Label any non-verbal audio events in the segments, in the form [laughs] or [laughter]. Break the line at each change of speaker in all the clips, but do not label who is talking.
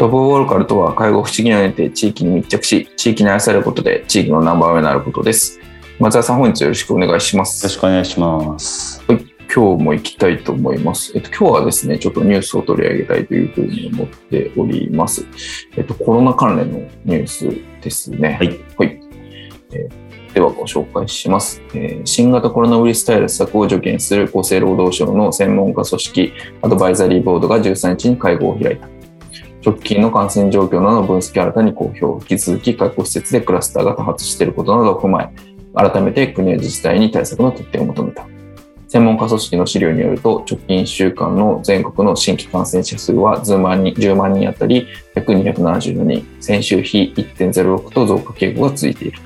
トップオーカルとは介護福祉技能において地域に密着し地域に愛されることで地域のナンバーワンになることです松田さん本日よろしくお願いします
よろしくお願いします
はい今日も行きたいと思います。えっと、今日はですね、ちょっとニュースを取り上げたいというふうに思っております。えっと、コロナ関連のニュースですね。
はい。
はい。えー、ではご紹介します、えー、新型コロナウイルス対策を助言する厚生労働省の専門家組織アドバイザリーボードが13日に会合を開いた。直近の感染状況などの分析を新たに公表。引き続き各施設でクラスターが多発していることなどを踏まえ、改めて国や自治体に対策の徹底を求めた。専門家組織の資料によると、直近1週間の全国の新規感染者数は10万人 ,10 万人あたり約274人、先週比1.06と増加傾向が続いている。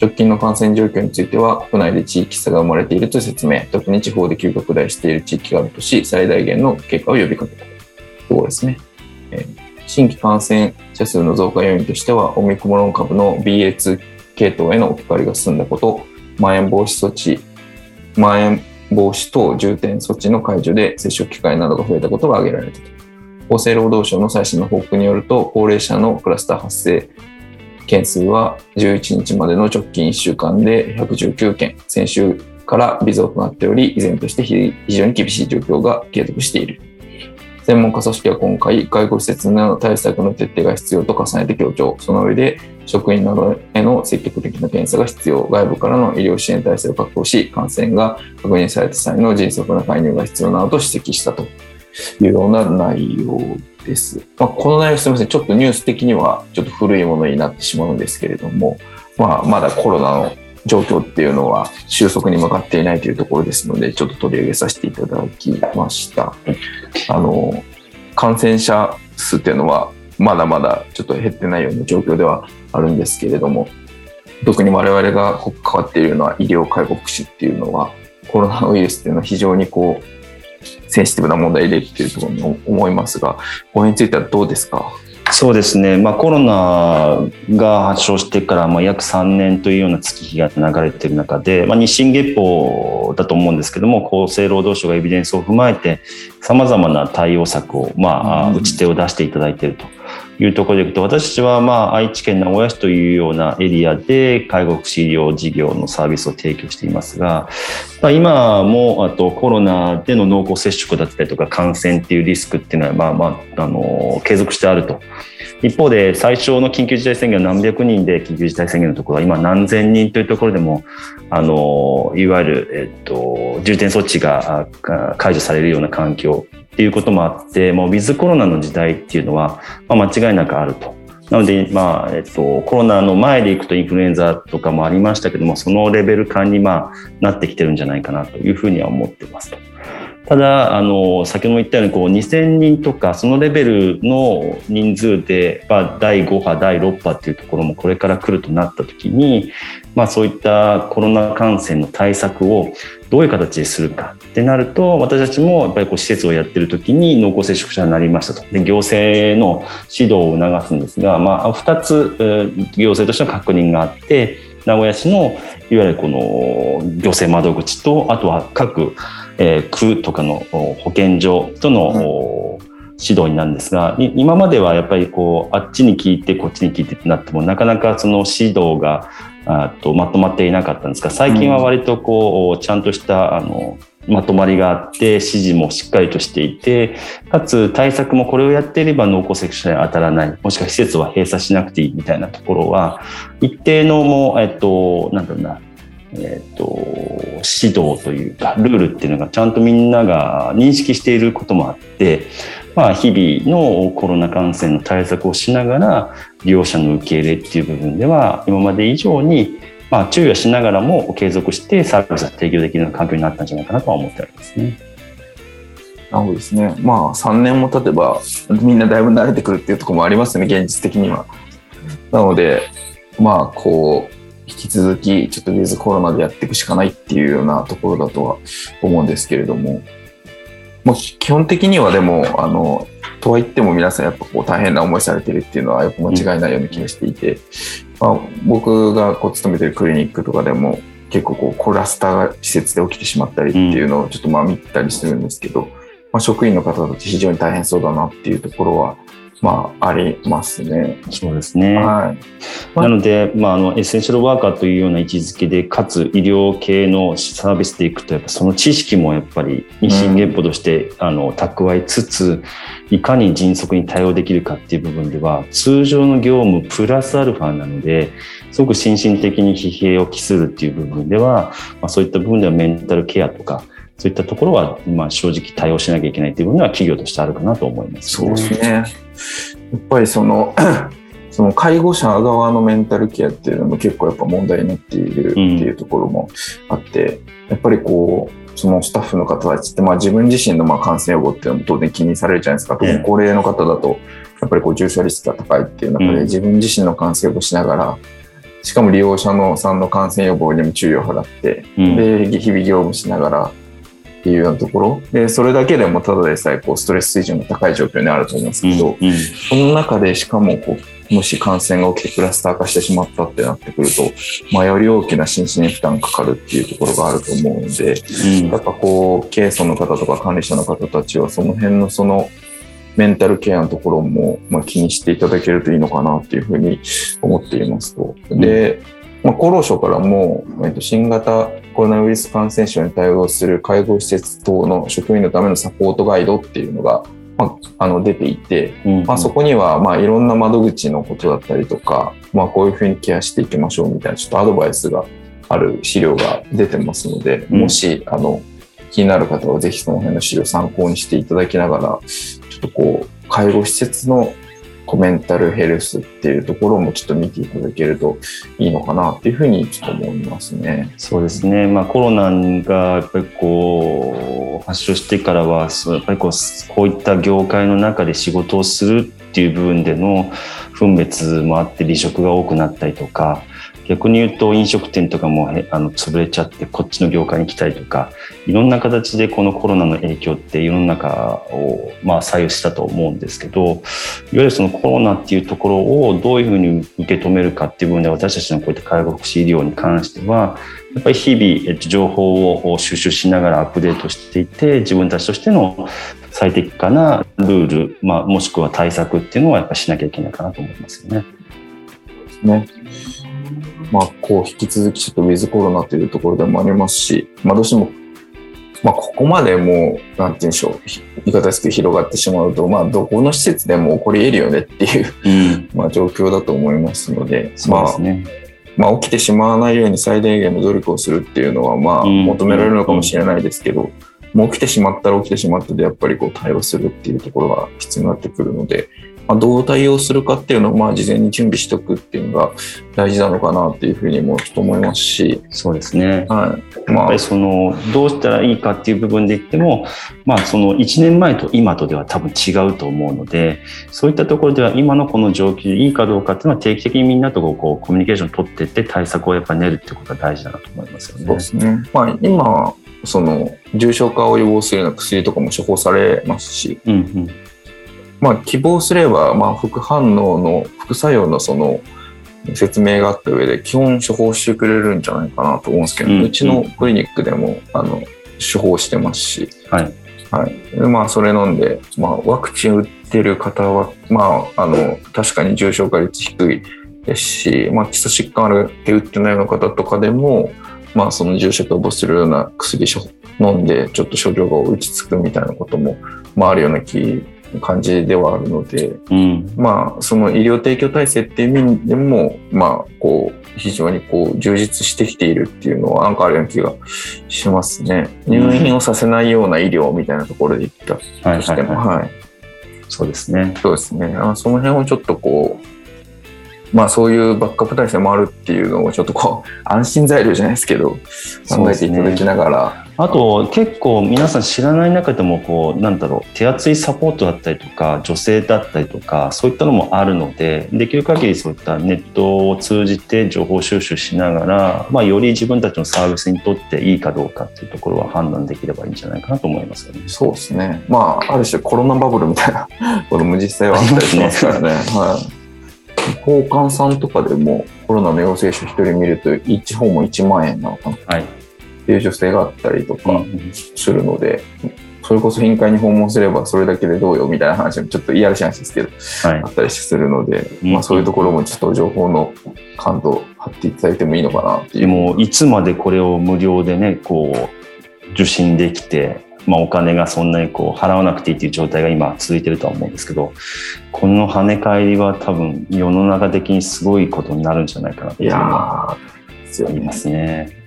直近の感染状況については、国内で地域差が生まれていると説明、特に地方で急拡大している地域があるとし、最大限の経過を呼びかけたとこですね。新規感染者数の増加要因としては、オミクロン株の BA2 系統への置き換わりが進んだこと、まん延防止措置、まん延防止等重点措置の解除で接触機会などが増えたことが挙げられたと。厚生労働省の最新の報告によると、高齢者のクラスター発生件数は11日までの直近1週間で119件、先週から微増となっており、依然として非常に厳しい状況が継続している。専門家組織は今回、介護施設の対策の徹底が必要と重ねて強調。その上で、職員などへの積極的な検査が必要。外部からの医療支援体制を確保し、感染が確認された際の迅速な介入が必要などと指摘したというような内容です。まあ、この内容すみません。ちょっとニュース的にはちょっと古いものになってしまうんですけれども、まあ、まだコロナの状況っていうのは収束に向かっていないというところですので、ちょっと取り上げさせていただきました。あの、感染者数っていうのは、まだまだちょっと減ってないような状況ではあるんですけれども、特に我々が関わっているような医療介護福祉っていうのは、コロナウイルスっていうのは非常にこう、センシティブな問題でっていうところに思いますが、これについてはどうですか？
そうですね、まあ、コロナが発症してからまあ約3年というような月日が流れている中で、まあ、日進月歩だと思うんですけども厚生労働省がエビデンスを踏まえてさまざまな対応策を、まあ、打ち手を出していただいていると。いうところでいくと私たちはまあ愛知県名古屋市というようなエリアで介護福祉医療事業のサービスを提供していますが、まあ、今もあとコロナでの濃厚接触だったりとか感染っていうリスクっていうのはまあまああの継続してあると。一方で最初の緊急事態宣言は何百人で緊急事態宣言のところは今何千人というところでもあのいわゆる、えっと、重点措置が解除されるような環境っていうこともあってもうウィズコロナの時代っていうのは、まあ、間違いなくあると。なので、まあえっと、コロナの前でいくとインフルエンザとかもありましたけどもそのレベル感に、まあ、なってきてるんじゃないかなというふうには思ってますと。ただ、あの、先ほども言ったように、こう、2000人とか、そのレベルの人数で、まあ、第5波、第6波っていうところもこれから来るとなった時に、まあ、そういったコロナ感染の対策をどういう形でするかってなると、私たちもやっぱりこう施設をやってる時に濃厚接触者になりましたと。で、行政の指導を促すんですが、まあ、2つ、行政としての確認があって、名古屋市のいわゆるこの行政窓口と、あとは各えー、区とかの保健所との、指導になるんですが今まではやっぱりこうあっちに聞いてこっちに聞いてってなってもなかなかその指導があとまとまっていなかったんですが最近は割とこうちゃんとしたあのまとまりがあって指示もしっかりとしていてかつ対策もこれをやっていれば濃厚接触者に当たらない。もしくは施設は閉鎖しなくていいみたいなところは一定のもう、えっと、なんだろうなえーと、指導というかルールっていうのがちゃんとみんなが認識していることもあって、まあ、日々のコロナ感染の対策をしながら利用者の受け入れっていう部分では今まで以上にまあ、注意はしながらも継続してサービスが提供できるような環境になったんじゃないかなとは思っておりますね。
なるほどですね。まあ3年も経てばみんなだいぶ慣れてくるっていうところもありますよね、現実的には。なので、まあこう、引き続きちょっとウィズコロナでやっていくしかないっていうようなところだとは思うんですけれども、まあ、基本的にはでも、あの、とはいっても皆さんやっぱこう大変な思いされてるっていうのはやっぱ間違いないような気がしていて、まあ、僕がこう勤めてるクリニックとかでも結構こうクラスターが施設で起きてしまったりっていうのをちょっとまあ見たりするんですけど、まあ、職員の方たち非常に大変そうだなっていうところはまあ、ありますね。
そうですね。はい。なので、まあ、あの、エッセンシャルワーカーというような位置づけで、かつ医療系のサービスでいくと、やっぱその知識もやっぱり日進月歩として、うん、あの、蓄えつつ、いかに迅速に対応できるかっていう部分では、通常の業務プラスアルファなので、すごく心身的に疲弊を期するっていう部分では、まあ、そういった部分ではメンタルケアとか、そういったところは、まあ、正直対応しなきゃいけないという部分は企業としてあるかなと思います、
ね、そうですね。やっぱりその [clears throat] その介護者側のメンタルケアっていうのも結構やっぱ問題になっているっていうところもあって、うん、やっぱりこうそのスタッフの方たちって、まあ、自分自身のまあ感染予防っていうのも当然気にされるじゃないですか。特に高齢の方だとやっぱりこう重症リスクが高いっていう中で、自分自身の感染予防しながらしかも利用者のさんの感染予防にも注意を払って、うん、で日々業務しながらっていうようなところ。でそれだけでもただでさえこうストレス水準が高い状況にあると思うんですけど、うんうん、その中でしかもこうもし感染が起きてクラスター化してしまったってなってくると、まあ、より大きな心身に負担かかるっていうところがあると思うので、うん、やっぱこう経営層の方とか管理者の方たちはその辺のそのメンタルケアのところも、まあ、気にしていただけるといいのかなっていうふうに思っていますと。で、まあ、厚労省からも、えっと、新型コロナウイルス感染症に対応する介護施設等の職員のためのサポートガイドっていうのが、まあ、あの出ていて、うんうん、まあ、そこにはまあいろんな窓口のことだったりとか、まあ、こういうふうにケアしていきましょうみたいなちょっとアドバイスがある資料が出てますので、もしあの気になる方はぜひその辺の資料を参考にしていただきながらちょっとこう介護施設のコメンタルヘルスっていうところもちょっと見ていただけるといいのかなっていうふうにちょっと思いますね。
そうですね。まあコロナがやっぱりこう発症してからはやっぱりこうこういった業界の中で仕事をするっていう部分での分別もあって離職が多くなったりとか。逆に言うと飲食店とかもあの潰れちゃってこっちの業界に来たりとかいろんな形でこのコロナの影響って世の中をまあ左右したと思うんですけどいわゆるそのコロナっていうところをどういうふうに受け止めるかっていう部分で私たちのこういった介護福祉医療に関してはやっぱり日々、情報を収集しながらアップデートしていて自分たちとしての最適化なルール、まあ、もしくは対策っていうのはやっぱしなきゃいけないかなと思いますよね。
ねまあ、こう、引き続きちょっとウィズコロナというところでもありますし、まあ、どうしても、まあ、ここまでもう、なんて言うんでしょう、言い方ですけど広がってしまうと、まあ、どこの施設でも起こり得るよねっていう、うん、まあ、状況だと思いますので、
そうですね。
まあ、まあ、起きてしまわないように最大限の努力をするっていうのは、まあ、求められるのかもしれないですけど、もう起きてしまったら起きてしまったで、やっぱりこう対応するっていうところが必要になってくるので、まあ、どう対応するかっていうのを、まあ、事前に準備しておくっていうのが大事なのかなっていうふうにもちょっと思いますし。
そうですね。
は
い。まあ、やっぱりその、どうしたらいいかっていう部分で言っても、まあ、その1年前と今とでは多分違うと思うので、そういったところでは今のこの状況でいいかどうかっていうのは定期的にみんなとこうコミュニケーション取っていって対策をやっぱ練るっていうことが大事だなと思いますよね。
そうですね。まあ、今、その重症化を予防するような薬とかも処方されますし、うんうんまあ、希望すれば、まあ、副反応の副作用のその説明があった上で基本処方してくれるんじゃないかなと思うんですけど、うん、うちのクリニックでもあの処方してますし、
はい。
はい、まあそれ飲んで、まあ、ワクチン打ってる方は、まあ、あの確かに重症化率低いですし、まあ、基礎疾患あるって打ってないような方とかでも、まあ、その重症化を防するような薬処飲んでちょっと症状が落ち着くみたいなことも、まあ、あるような気感じではあるので、
うん。
まあ、その医療提供体制っていう意味でも、まあ、こう、非常にこう、充実してきているっていうのは、なんかあるような気がしますね。入院をさせないような医療みたいなところで言った
はい
としても、
はいはい。
はい。
そうですね。
そうですね。あその辺をちょっとこう、まあそういうバックアップ体制もあるっていうのをちょっとこう、安心材料じゃないですけど、考えていただきながら、
あと結構皆さん知らない中でもこうなんだろう手厚いサポートだったりとか女性だったりとかそういったのもあるのでできる限りそういったネットを通じて情報収集しながら、まあ、より自分たちのサービスにとっていいかどうかっていうところは判断できればいいんじゃないかなと思いますよね。
そうですね。まあ、ある種コロナバブルみたいなことも実際はあったりしますからね。[laughs] はい。交換さんとかでもコロナの陽性者一人見ると1訪問1万円なのかなっ
はい、
ていう女性があったりとか
うん
するので、それこそ頻回に訪問すればそれだけでどうよみたいな話もちょっといやらしい話ですけど、
はい
あったりするので、
うん
まあそういうところもちょっと情報の感度張っていただいてもいいのかなっていう。
でもいつまでこれを無料でねこう受信できて、まあ、お金がそんなにこう払わなくていいっていう状態が今続いてるとは思うんですけどこの跳ね返りは多分世の中的にすごいことになるんじゃないかなって
い
うのはありま。すね。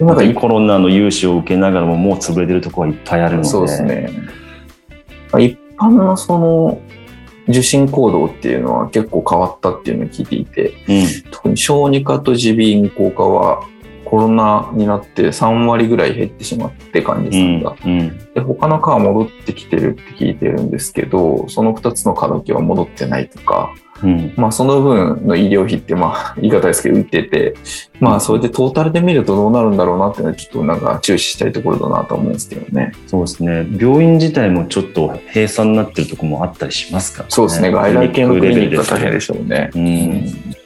なんか
コロナの融資を受けながらももう潰れてるところはいっぱいあるので
そうですね。一般のその受診行動っていうのは結構変わったっていうのを聞いていて、
うん
特に小児科と耳鼻咽喉科はコロナになって3割ぐらい減ってしまって患者さんが。
うん
で他の科は戻ってきてるって聞いてるんですけど、その2つの科だけは戻ってないとか、
うん
まあその分の医療費ってまあ [laughs] 言い方ですけど浮いてて、まあそれでトータルで見るとどうなるんだろうなっていうのはちょっとなんか注視したいところだなと思うんですけどね。
そうですね病院自体もちょっと閉鎖になってるところもあったりしますからね
そうですね。外来系のクリニックは大変で
し
しょうね。
うん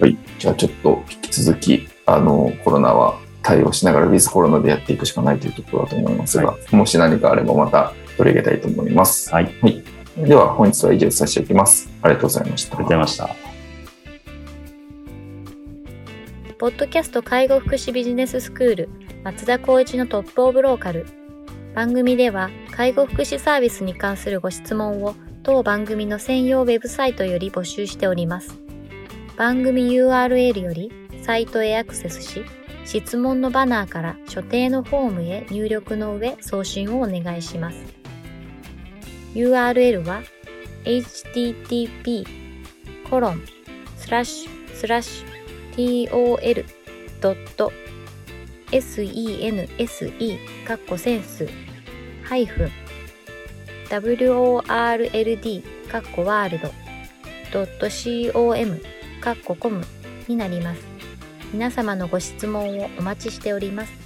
はい。じゃあちょっと引き続き、あの、コロナは対応しながらウィズコロナでやっていくしかないというところだと思いますが、
は
もし何かあればまた取り上げたいと思います。
はいあり
では本日は以上とさせていただきます。ありがとうございました。
がとうございました。
ポッドキャスト介護福祉ビジネススクール松田光一のトップオブローカル番組では介護福祉サービスに関するご質問を当番組の専用ウェブサイトより募集しております番組 URL よりサイトへアクセスし質問のバナーから所定のフォームへ入力の上送信をお願いします URL は http コロンスラッシュスラッシュ tol.sense かっこセンスハイフン world かっこワールド .com かっこコムになります。皆様のご質問をお待ちしております。